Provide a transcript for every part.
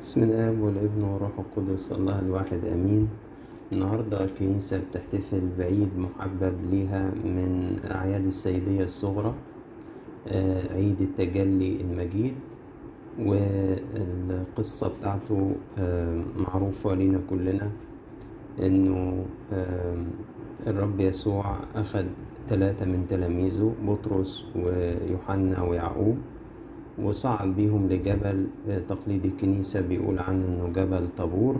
بسم الآب والابن والروح القدس الله الواحد آمين. النهاردة الكنيسة بتحتفل بعيد محبب ليها من أعياد السيدية الصغرى آه، عيد التجلي المجيد والقصة بتاعته آه، معروفة لينا كلنا إنه آه، الرب يسوع أخد ثلاثة من تلاميذه بطرس ويوحنا ويعقوب. وصعد بيهم لجبل آه، تقليد الكنيسة بيقول عنه إنه جبل طابور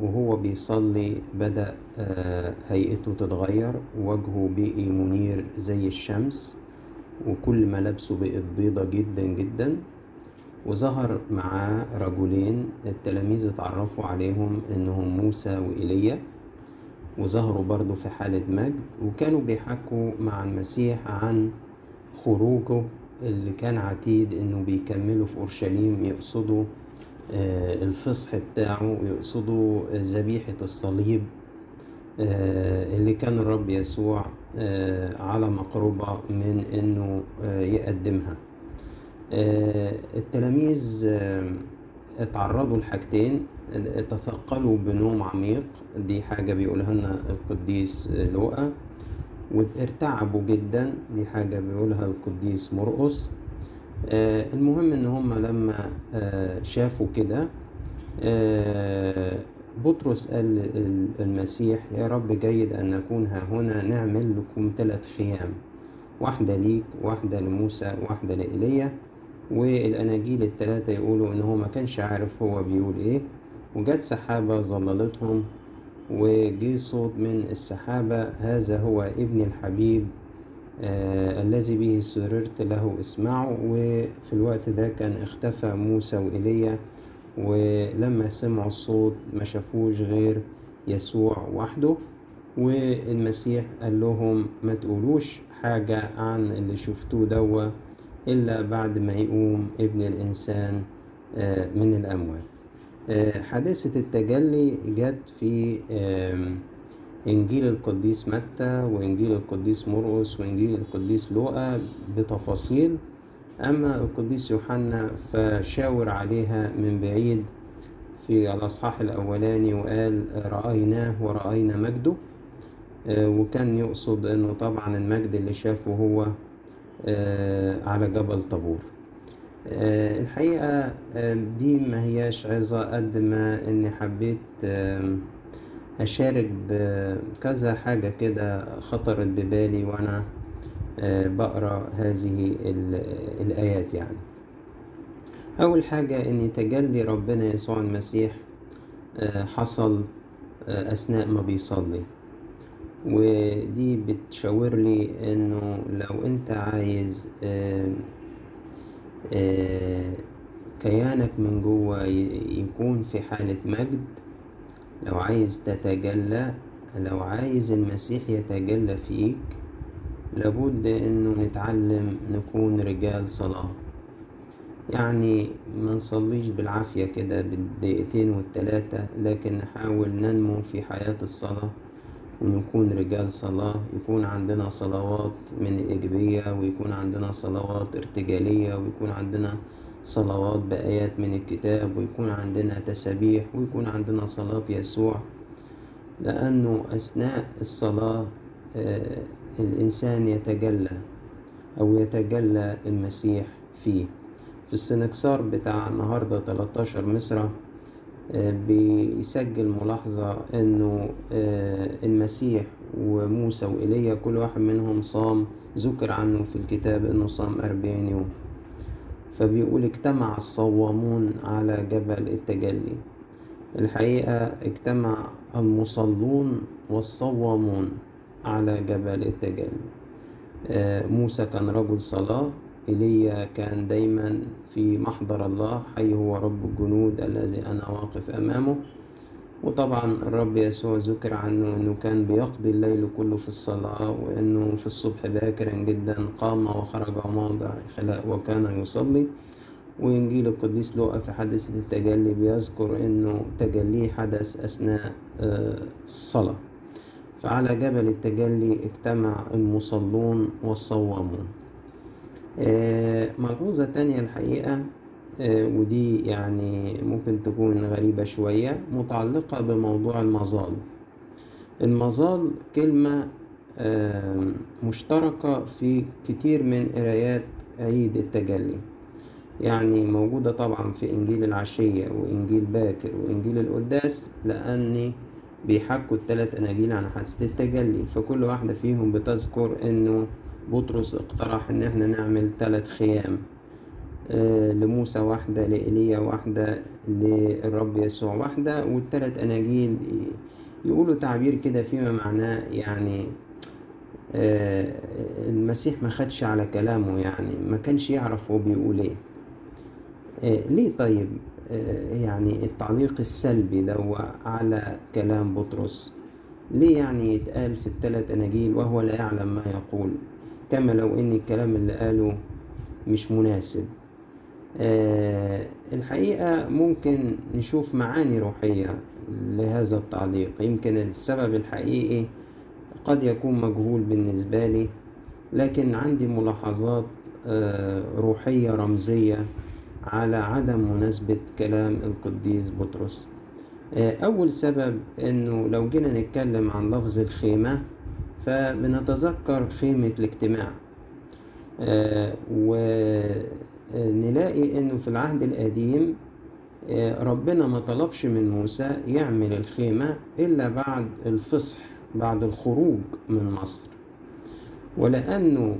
وهو بيصلي بدأ آه، هيئته تتغير وجهه بقي منير زي الشمس وكل ملابسه بقت بيضة جدا جدا وظهر معاه رجلين التلاميذ اتعرفوا عليهم إنهم موسى وإيليا وظهروا برضو في حالة مجد وكانوا بيحكوا مع المسيح عن خروجه اللي كان عتيد إنه بيكمله في أورشليم يقصدوا آه، الفصح بتاعه يقصدوا ذبيحة الصليب آه، اللي كان الرب يسوع آه، على مقربة من إنه آه، يقدمها. آه، التلاميذ آه، اتعرضوا لحاجتين تثقلوا بنوم عميق دي حاجة بيقولها لنا القديس لوقا. وارتعبوا جدا دي حاجة بيقولها القديس مرقس. آه، المهم إن هم لما آه، شافوا كده آه، بطرس قال للمسيح يا رب جيد أن نكون ها هنا نعمل لكم ثلاث خيام واحدة ليك واحدة لموسى واحدة لإيليا. والأناجيل التلاتة يقولوا إن هو ما كانش عارف هو بيقول إيه. وجت سحابة ظللتهم وجه صوت من السحابة هذا هو ابن الحبيب آه الذي به سررت له اسمعوا وفي الوقت ده كان اختفى موسى وإيليا ولما سمعوا الصوت ما شافوش غير يسوع وحده والمسيح قال لهم ما تقولوش حاجة عن اللي شفتوه دوا إلا بعد ما يقوم ابن الإنسان آه، من الأموات. حادثة التجلي جت في إنجيل القديس متى وإنجيل القديس مرقس وإنجيل القديس لوقا بتفاصيل. أما القديس يوحنا فشاور عليها من بعيد في الأصحاح الأولاني وقال رأيناه ورأينا مجده. آه، وكان يقصد إنه طبعا المجد اللي شافه هو آه، على جبل طابور. آه، الحقيقة آه، دي ما هياش عظة قد ما إني حبيت آم، أشارك بكذا حاجة كده خطرت ببالي وأنا آه، بقرأ هذه ال- الآيات يعني. أول حاجة إن تجلي ربنا يسوع المسيح آه، حصل آه، أثناء ما بيصلي. ودي بتشاور لي إنه لو أنت عايز آه، كيانك من جوه يكون في حالة مجد. لو عايز تتجلى لو عايز المسيح يتجلى فيك لابد إنه نتعلم نكون رجال صلاة. يعني ما نصليش بالعافية كده بالدقيقتين والتلاتة لكن نحاول ننمو في حياة الصلاة. ونكون رجال صلاة يكون عندنا صلوات من الإيجابية ويكون عندنا صلوات ارتجالية ويكون عندنا صلوات بآيات من الكتاب ويكون عندنا تسابيح ويكون عندنا صلاة يسوع. لأنه أثناء الصلاة آه، الإنسان يتجلى أو يتجلى المسيح فيه. في السنكسار بتاع النهاردة 13 مصرة بيسجل ملاحظة إنه آه، المسيح وموسى وإيليا كل واحد منهم صام ذكر عنه في الكتاب إنه صام أربعين يوم. فبيقول اجتمع الصوامون على جبل التجلي. الحقيقة اجتمع المصلون والصوامون على جبل التجلي. آه، موسى كان رجل صلاة إيليا كان دايما في محضر الله حي هو رب الجنود الذي أنا واقف أمامه. وطبعا الرب يسوع ذكر عنه أنه كان بيقضي الليل كله في الصلاة وأنه في الصبح باكرا جدا قام وخرج وموضع خلاء وكان يصلي. وإنجيل القديس لوقا في حادثة التجلي بيذكر أنه تجليه حدث أثناء آه، الصلاة. فعلى جبل التجلي اجتمع المصلون والصوامون ملحوظة تانية الحقيقة آه، ودي يعني ممكن تكون غريبة شوية متعلقة بموضوع المظال. المظال كلمة مشتركة في كتير من قرايات عيد التجلي. يعني موجودة طبعا في إنجيل العشية وإنجيل باكر وإنجيل القداس لأن بيحكوا التلات أناجيل عن حادثة التجلي. فكل واحدة فيهم بتذكر إنه بطرس اقترح إن إحنا نعمل تلات خيام آه، لموسى واحدة لإيليا واحدة للرب يسوع واحدة والتلات أناجيل يقولوا تعبير كده فيما معناه يعني آه، المسيح ما خدش على كلامه يعني ما كانش يعرف هو بيقول إيه. آه، ليه طيب؟ يعني التعليق السلبي ده على كلام بطرس. ليه يعني يتقال في الثلاث أناجيل وهو لا يعلم ما يقول؟ كما لو إن الكلام اللي قاله مش مناسب. آه، الحقيقة ممكن نشوف معاني روحية لهذا التعليق. يمكن السبب الحقيقي قد يكون مجهول بالنسبة لي لكن عندي ملاحظات آه، روحية رمزية على عدم مناسبة كلام القديس بطرس. آه، أول سبب إنه لو جينا نتكلم عن لفظ الخيمة فبنتذكر خيمة الاجتماع. آه، ونلاقي إنه في العهد القديم آه، ربنا ما طلبش من موسى يعمل الخيمة إلا بعد الفصح بعد الخروج من مصر. ولأنه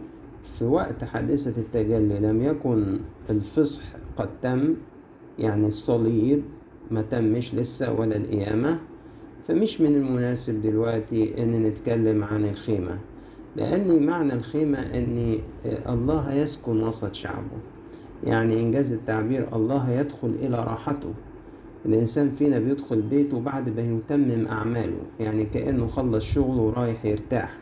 في وقت حادثة التجلي لم يكن الفصح قد تم يعني الصليب ما تمش لسه ولا القيامة. فمش من المناسب دلوقتي ان نتكلم عن الخيمة لأن معنى الخيمة ان الله يسكن وسط شعبه. يعني إنجاز التعبير الله يدخل إلى راحته. الإنسان فينا بيدخل بيته بعد ما يتمم أعماله يعني كأنه خلص شغله ورايح يرتاح.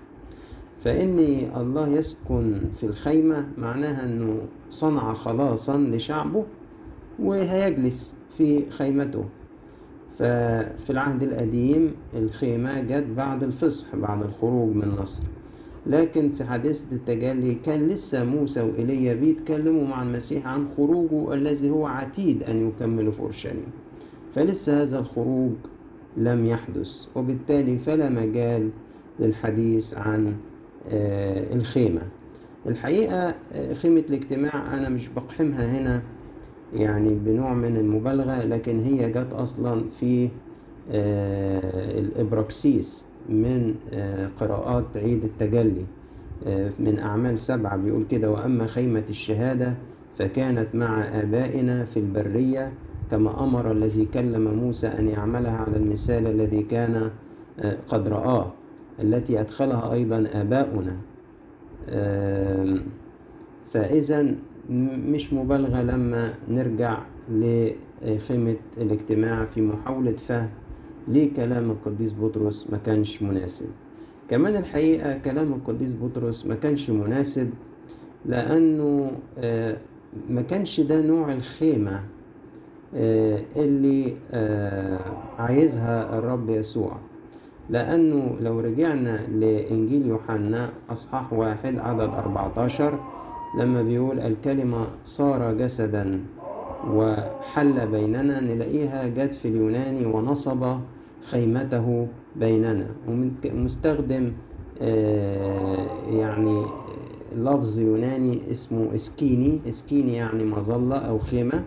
فإن الله يسكن في الخيمة معناها أنه صنع خلاصا لشعبه وهيجلس في خيمته. ففي العهد القديم الخيمة جت بعد الفصح بعد الخروج من مصر. لكن في حادثة التجلي كان لسه موسى وإيليا بيتكلموا مع المسيح عن خروجه الذي هو عتيد أن يكمله في أورشليم. فلسه هذا الخروج لم يحدث وبالتالي فلا مجال للحديث عن آه، الخيمة. الحقيقة آه، خيمة الاجتماع أنا مش بقحمها هنا يعني بنوع من المبالغة لكن هي جت أصلا في آه، الإبراكسيس من آه، قراءات عيد التجلي آه، من أعمال سبعة. بيقول كده وأما خيمة الشهادة فكانت مع آبائنا في البرية كما أمر الذي كلم موسى أن يعملها على المثال الذي كان قد رآه التي أدخلها أيضا آباؤنا. فإذا مش مبالغة لما نرجع لخيمة الاجتماع في محاولة فهم ليه كلام القديس بطرس ما كانش مناسب. كمان الحقيقة كلام القديس بطرس ما كانش مناسب لأنه آه، ما كانش ده نوع الخيمة آه، اللي آه، عايزها الرب يسوع. لأنه لو رجعنا لإنجيل يوحنا أصحاح واحد عدد 14 لما بيقول الكلمة صار جسدا وحل بيننا نلاقيها جت في اليوناني ونصب خيمته بيننا. ومستخدم يعني لفظ يوناني اسمه اسكيني. اسكيني يعني مظلة أو خيمة.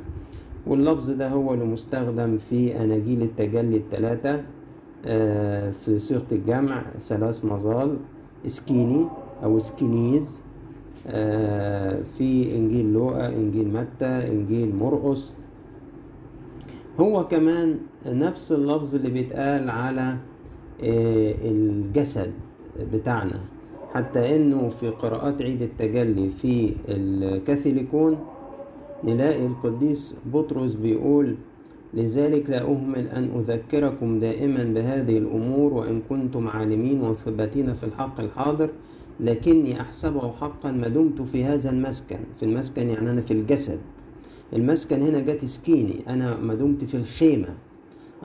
واللفظ ده هو اللي مستخدم في أناجيل التجلي الثلاثة آه، في صيغة الجمع ثلاث مظال اسكيني أو اسكينيز. آه، في إنجيل لوقا إنجيل متى إنجيل مرقس. هو كمان نفس اللفظ اللي بيتقال على آه، الجسد بتاعنا. حتى إنه في قراءات عيد التجلي في الكاثوليكون نلاقي القديس بطرس بيقول لذلك لا أهمل أن أذكركم دائما بهذه الأمور وإن كنتم عالمين وثباتين في الحق الحاضر لكني أحسبه حقا ما دمت في هذا المسكن. في المسكن يعني أنا في الجسد. المسكن هنا جات سكيني. أنا ما دمت في الخيمة.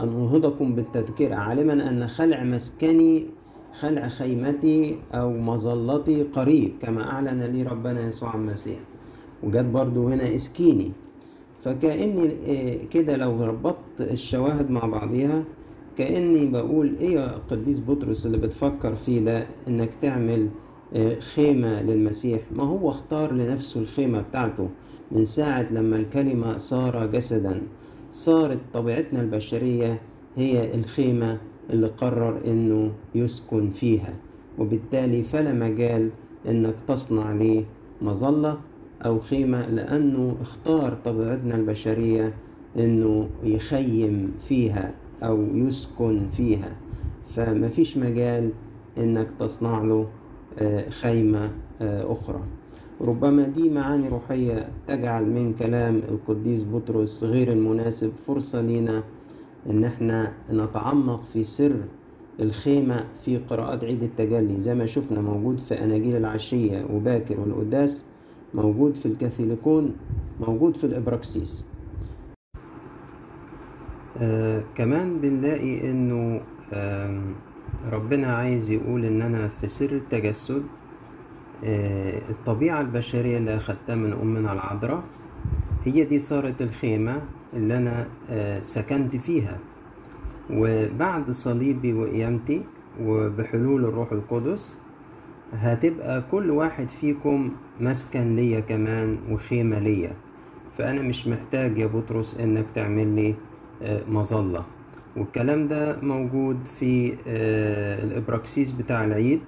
أن أنهضكم بالتذكرة. عالما أن خلع مسكني خلع خيمتي أو مظلتي قريب كما أعلن لي ربنا يسوع المسيح. وجات برضو هنا إسكيني فكأني آه، كده لو ربطت الشواهد مع بعضيها كأني بقول إيه يا قديس بطرس اللي بتفكر فيه ده؟ إنك تعمل خيمة للمسيح. ما هو اختار لنفسه الخيمة بتاعته؟ من ساعة لما الكلمة صار جسدا صارت طبيعتنا البشرية هي الخيمة اللي قرر إنه يسكن فيها. وبالتالي فلا مجال إنك تصنع ليه مظلة أو خيمة لأنه اختار طبيعتنا البشرية إنه يخيم فيها أو يسكن فيها. فمفيش مجال إنك تصنع له خيمة آه، أخرى. ربما دي معاني روحية تجعل من كلام القديس بطرس غير المناسب فرصة لينا إن إحنا نتعمق في سر الخيمة في قراءات عيد التجلي. زي ما شفنا موجود في أناجيل العشية وباكر والقداس موجود في الكاثوليكون موجود في الإبراكسيس. آه كمان بنلاقي إنه آه ربنا عايز يقول إن أنا في سر التجسد آه الطبيعة البشرية اللي أخدتها من أمنا العذراء هي دي صارت الخيمة اللي أنا آه سكنت فيها. وبعد صليبي وقيامتي وبحلول الروح القدس هتبقى كل واحد فيكم مسكن ليا كمان وخيمة ليا. فأنا مش محتاج يا بطرس إنك تعمل لي آه، مظلة. والكلام ده موجود في آه، الإبراكسيس بتاع العيد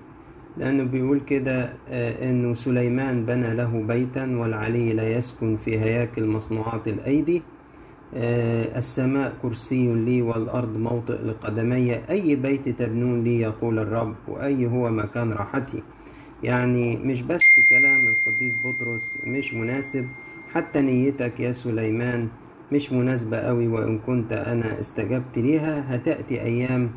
لأنه بيقول كده آه، إنه سليمان بنى له بيتا والعلي لا يسكن في هياكل مصنوعات الأيدي. آه، السماء كرسي لي والأرض موطئ لقدمي. أي بيت تبنون لي يقول الرب وأي هو مكان راحتي. يعني مش بس كلام القديس بطرس مش مناسب حتى نيتك يا سليمان مش مناسبة قوي وإن كنت أنا استجبت ليها هتأتي أيام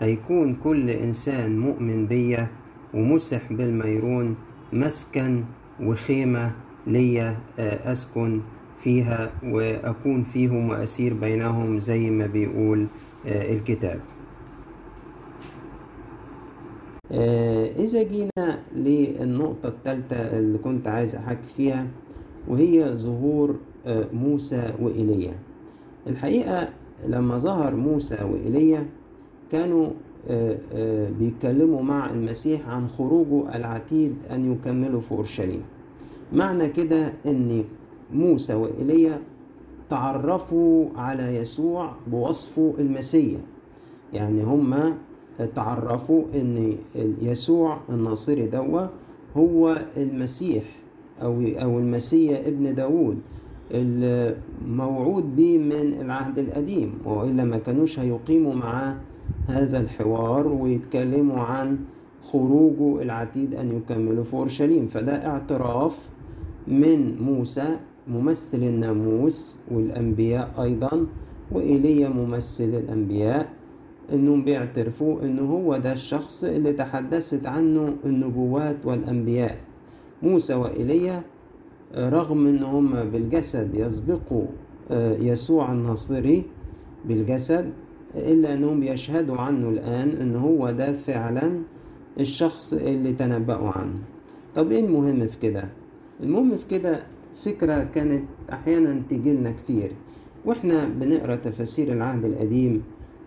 هيكون كل إنسان مؤمن بيا ومسح بالميرون مسكن وخيمة ليا آه، أسكن فيها وأكون فيهم وأسير بينهم زي ما بيقول آه، الكتاب. آه، إذا جينا للنقطة الثالثة اللي كنت عايز أحكي فيها وهي ظهور موسى وإيليا الحقيقة لما ظهر موسى وإيليا كانوا آه، آه، بيتكلموا مع المسيح عن خروجه العتيد أن يكملوا في أورشليم. معنى كده أن موسى وإيليا تعرفوا على يسوع بوصفه المسيح. يعني هما تعرفوا إن يسوع الناصري دوا هو المسيح أو أو المسيا ابن داوود الموعود به من العهد القديم وإلا ما كانوش هيقيموا معاه هذا الحوار ويتكلموا عن خروجه العتيد أن يكملوا في أورشليم. فده اعتراف من موسى ممثل الناموس والأنبياء أيضا وايليا ممثل الأنبياء. إنهم بيعترفوا انه هو ده الشخص اللي تحدثت عنه النبوات والأنبياء. موسى وايليا رغم ان هم بالجسد يسبقوا آه، يسوع الناصري بالجسد إلا أنهم يشهدوا عنه الآن ان هو ده فعلا الشخص اللي تنبأوا عنه. طب إيه المهم في كده؟ المهم في كده فكرة كانت أحيانا تجيلنا كتير وإحنا بنقرأ تفاسير العهد القديم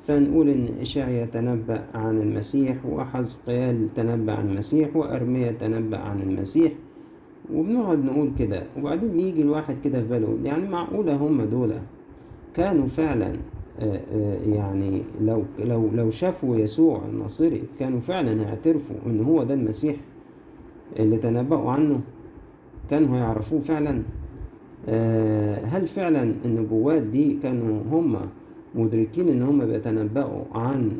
فنقول إن إشعيا تنبأ عن المسيح وحزقيال تنبأ عن المسيح وأرميا تنبأ عن المسيح. وبنقعد نقول كده. وبعدين بيجي الواحد كده في باله. يعني معقولة هم دول كانوا فعلا آه، آه، يعني لو لو لو شافوا يسوع الناصري كانوا فعلا هيعترفوا إن هو ده المسيح اللي تنبأوا عنه؟ كانوا هيعرفوه فعلا؟ آه، هل فعلا النبوات دي كانوا هم مدركين إن هم بيتنبأوا عن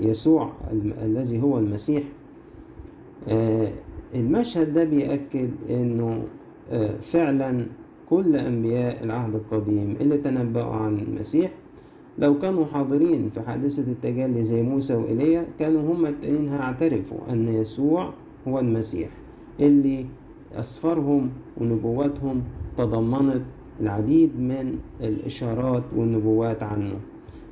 يسوع الذي هو المسيح؟ المشهد ده بيأكد إنه آه، فعلا كل أنبياء العهد القديم اللي تنبأوا عن المسيح لو كانوا حاضرين في حادثة التجلي زي موسى وإيليا كانوا هم التانيين هيعترفوا أن يسوع هو المسيح اللي أسفارهم ونبواتهم تضمنت العديد من الإشارات والنبوات عنه.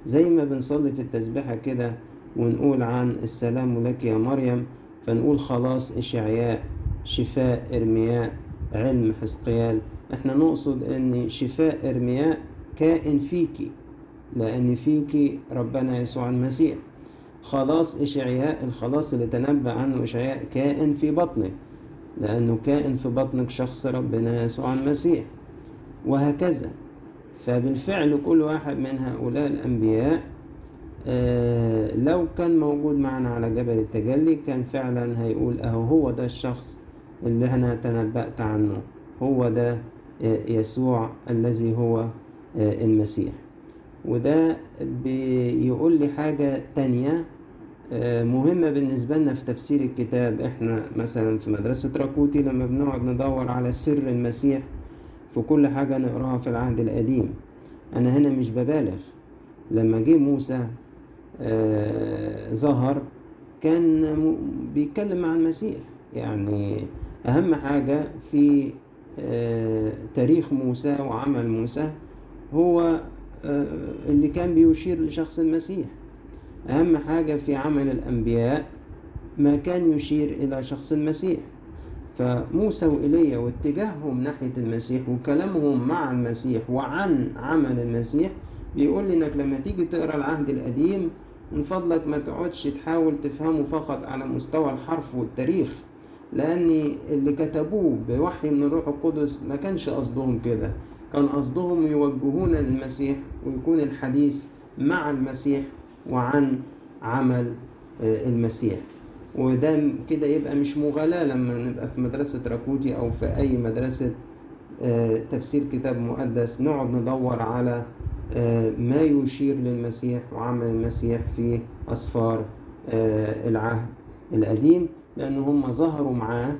زي ما بنصلي في التسبيحة كده ونقول عن السلام لك يا مريم فنقول خلاص إشعياء شفاء إرمياء علم حزقيال. إحنا نقصد إن شفاء إرمياء كائن فيكي لأن فيكي ربنا يسوع المسيح. خلاص إشعياء الخلاص اللي تنبأ عنه إشعياء كائن في بطنك لأنه كائن في بطنك شخص ربنا يسوع المسيح. وهكذا. فبالفعل كل واحد من هؤلاء الأنبياء آه لو كان موجود معنا على جبل التجلي كان فعلا هيقول أهو هو ده الشخص اللي أنا تنبأت عنه. هو ده يسوع الذي هو المسيح. وده بيقول لي حاجة تانية مهمة بالنسبة لنا في تفسير الكتاب. إحنا مثلا في مدرسة راكوتي لما بنقعد ندور على سر المسيح في كل حاجة نقراها في العهد القديم أنا هنا مش ببالغ. لما جه موسى ظهر كان بيتكلم مع المسيح. يعني أهم حاجة في تاريخ موسى وعمل موسى هو اللي كان بيشير لشخص المسيح. أهم حاجة في عمل الأنبياء ما كان يشير إلى شخص المسيح. فموسى وإيليا واتجاههم ناحية المسيح وكلامهم مع المسيح وعن عمل المسيح بيقول لي إنك لما تيجي تقرأ العهد القديم من فضلك ما تقعدش تحاول تفهمه فقط على مستوى الحرف والتاريخ لأن اللي كتبوه بوحي من الروح القدس ما كانش قصدهم كده كان قصدهم يوجهون للمسيح ويكون الحديث مع المسيح وعن عمل المسيح. وده كده يبقى مش مغالاة لما نبقى في مدرسة راكوتي أو في أي مدرسة تفسير كتاب مقدس نقعد ندور على ما يشير للمسيح وعمل المسيح في أسفار العهد القديم لأن هم ظهروا معاه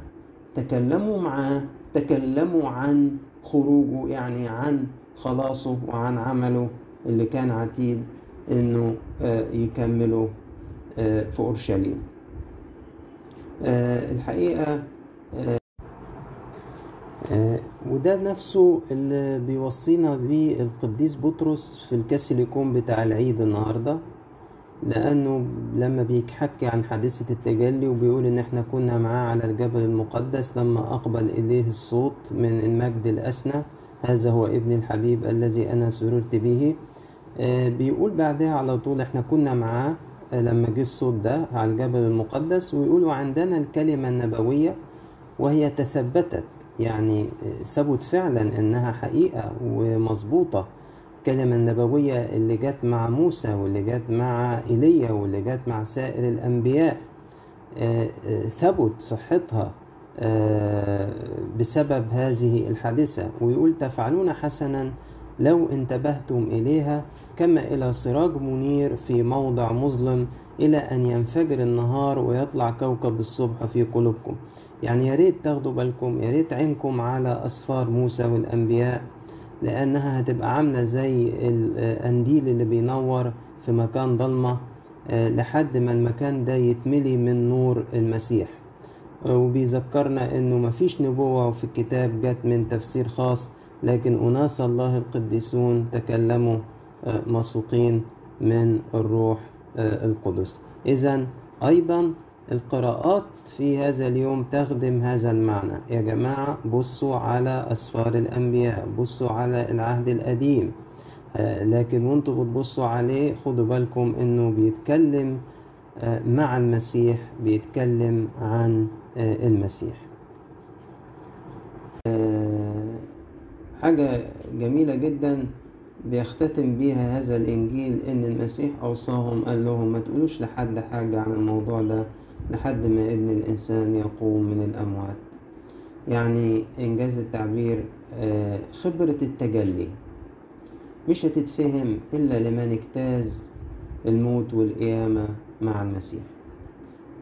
تكلموا معاه تكلموا عن خروجه يعني عن خلاصه وعن عمله اللي كان عتيد إنه يكمله في أورشليم. الحقيقة وده نفسه اللي بيوصينا بيه القديس بطرس في الكاسيليكون بتاع العيد النهارده. لأنه لما بيحكي عن حادثة التجلي وبيقول إن إحنا كنا معاه على الجبل المقدس لما أقبل إليه الصوت من المجد الأسنى هذا هو ابن الحبيب الذي أنا سررت به. بيقول بعدها على طول إحنا كنا معاه لما جه الصوت ده على الجبل المقدس ويقول وعندنا الكلمة النبوية وهي تثبتت يعني ثبت فعلا إنها حقيقة ومظبوطة. الكلمة النبوية اللي جت مع موسى واللي جت مع إيليا واللي جت مع سائر الأنبياء ثبت صحتها بسبب هذه الحادثة. ويقول تفعلون حسنا لو انتبهتم إليها كما إلى سراج منير في موضع مظلم إلى أن ينفجر النهار ويطلع كوكب الصبح في قلوبكم. يعني يا ريت تاخدوا بالكم يا ريت عينكم على أسفار موسى والأنبياء لأنها هتبقى عاملة زي القنديل اللي بينور في مكان ضلمة لحد ما المكان ده يتملي من نور المسيح. وبيذكرنا إنه مفيش نبوة في الكتاب جت من تفسير خاص لكن أناس الله القديسون تكلموا مسوقين من الروح القدس. إذا أيضا القراءات في هذا اليوم تخدم هذا المعنى. يا جماعة بصوا على أسفار الأنبياء بصوا على العهد القديم. لكن وانتوا بتبصوا عليه خدوا بالكم إنه بيتكلم مع المسيح بيتكلم عن المسيح. حاجة جميلة جدا. بيختتم بيها هذا الإنجيل إن المسيح أوصاهم قال لهم ما تقولوش لحد حاجة عن الموضوع ده لحد ما ابن الإنسان يقوم من الأموات. يعني إنجاز التعبير خبرة التجلي. مش هتتفهم إلا لمن اجتاز الموت والقيامة مع المسيح.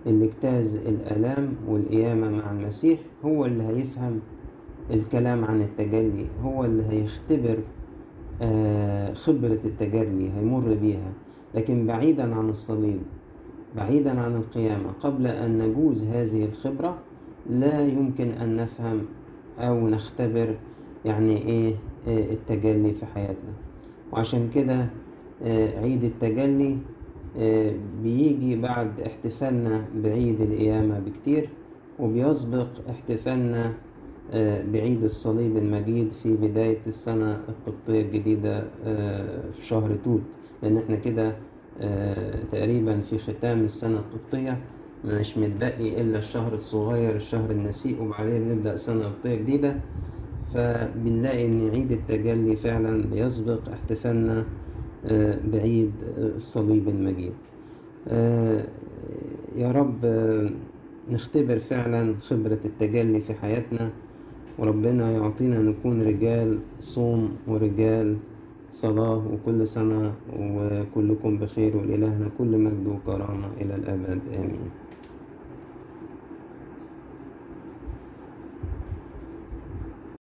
اللي اجتاز الآلام والقيامة مع المسيح هو اللي هيفهم الكلام عن التجلي هو اللي هيختبر خبرة التجلي هيمر بيها. لكن بعيدا عن الصليب بعيدا عن القيامة قبل أن نجوز هذه الخبرة لا يمكن أن نفهم أو نختبر يعني إيه التجلي في حياتنا. وعشان كده عيد التجلي بيجي بعد احتفالنا بعيد القيامة بكتير وبيسبق احتفالنا آه، بعيد الصليب المجيد في بداية السنة القبطية الجديدة آه، في شهر توت. لأن إحنا كده آه، تقريبا في ختام السنة القبطية مش متبقي إلا الشهر الصغير الشهر النسيء وبعدين بنبدأ سنة قبطية جديدة. فبنلاقي إن عيد التجلي فعلا بيسبق احتفالنا آه، بعيد الصليب المجيد. آه، يا رب آه، نختبر فعلا خبرة التجلي في حياتنا. وربنا يعطينا نكون رجال صوم ورجال صلاة وكل سنة وكلكم بخير ولإلهنا كل مجد وكرامة إلى الأبد. آمين.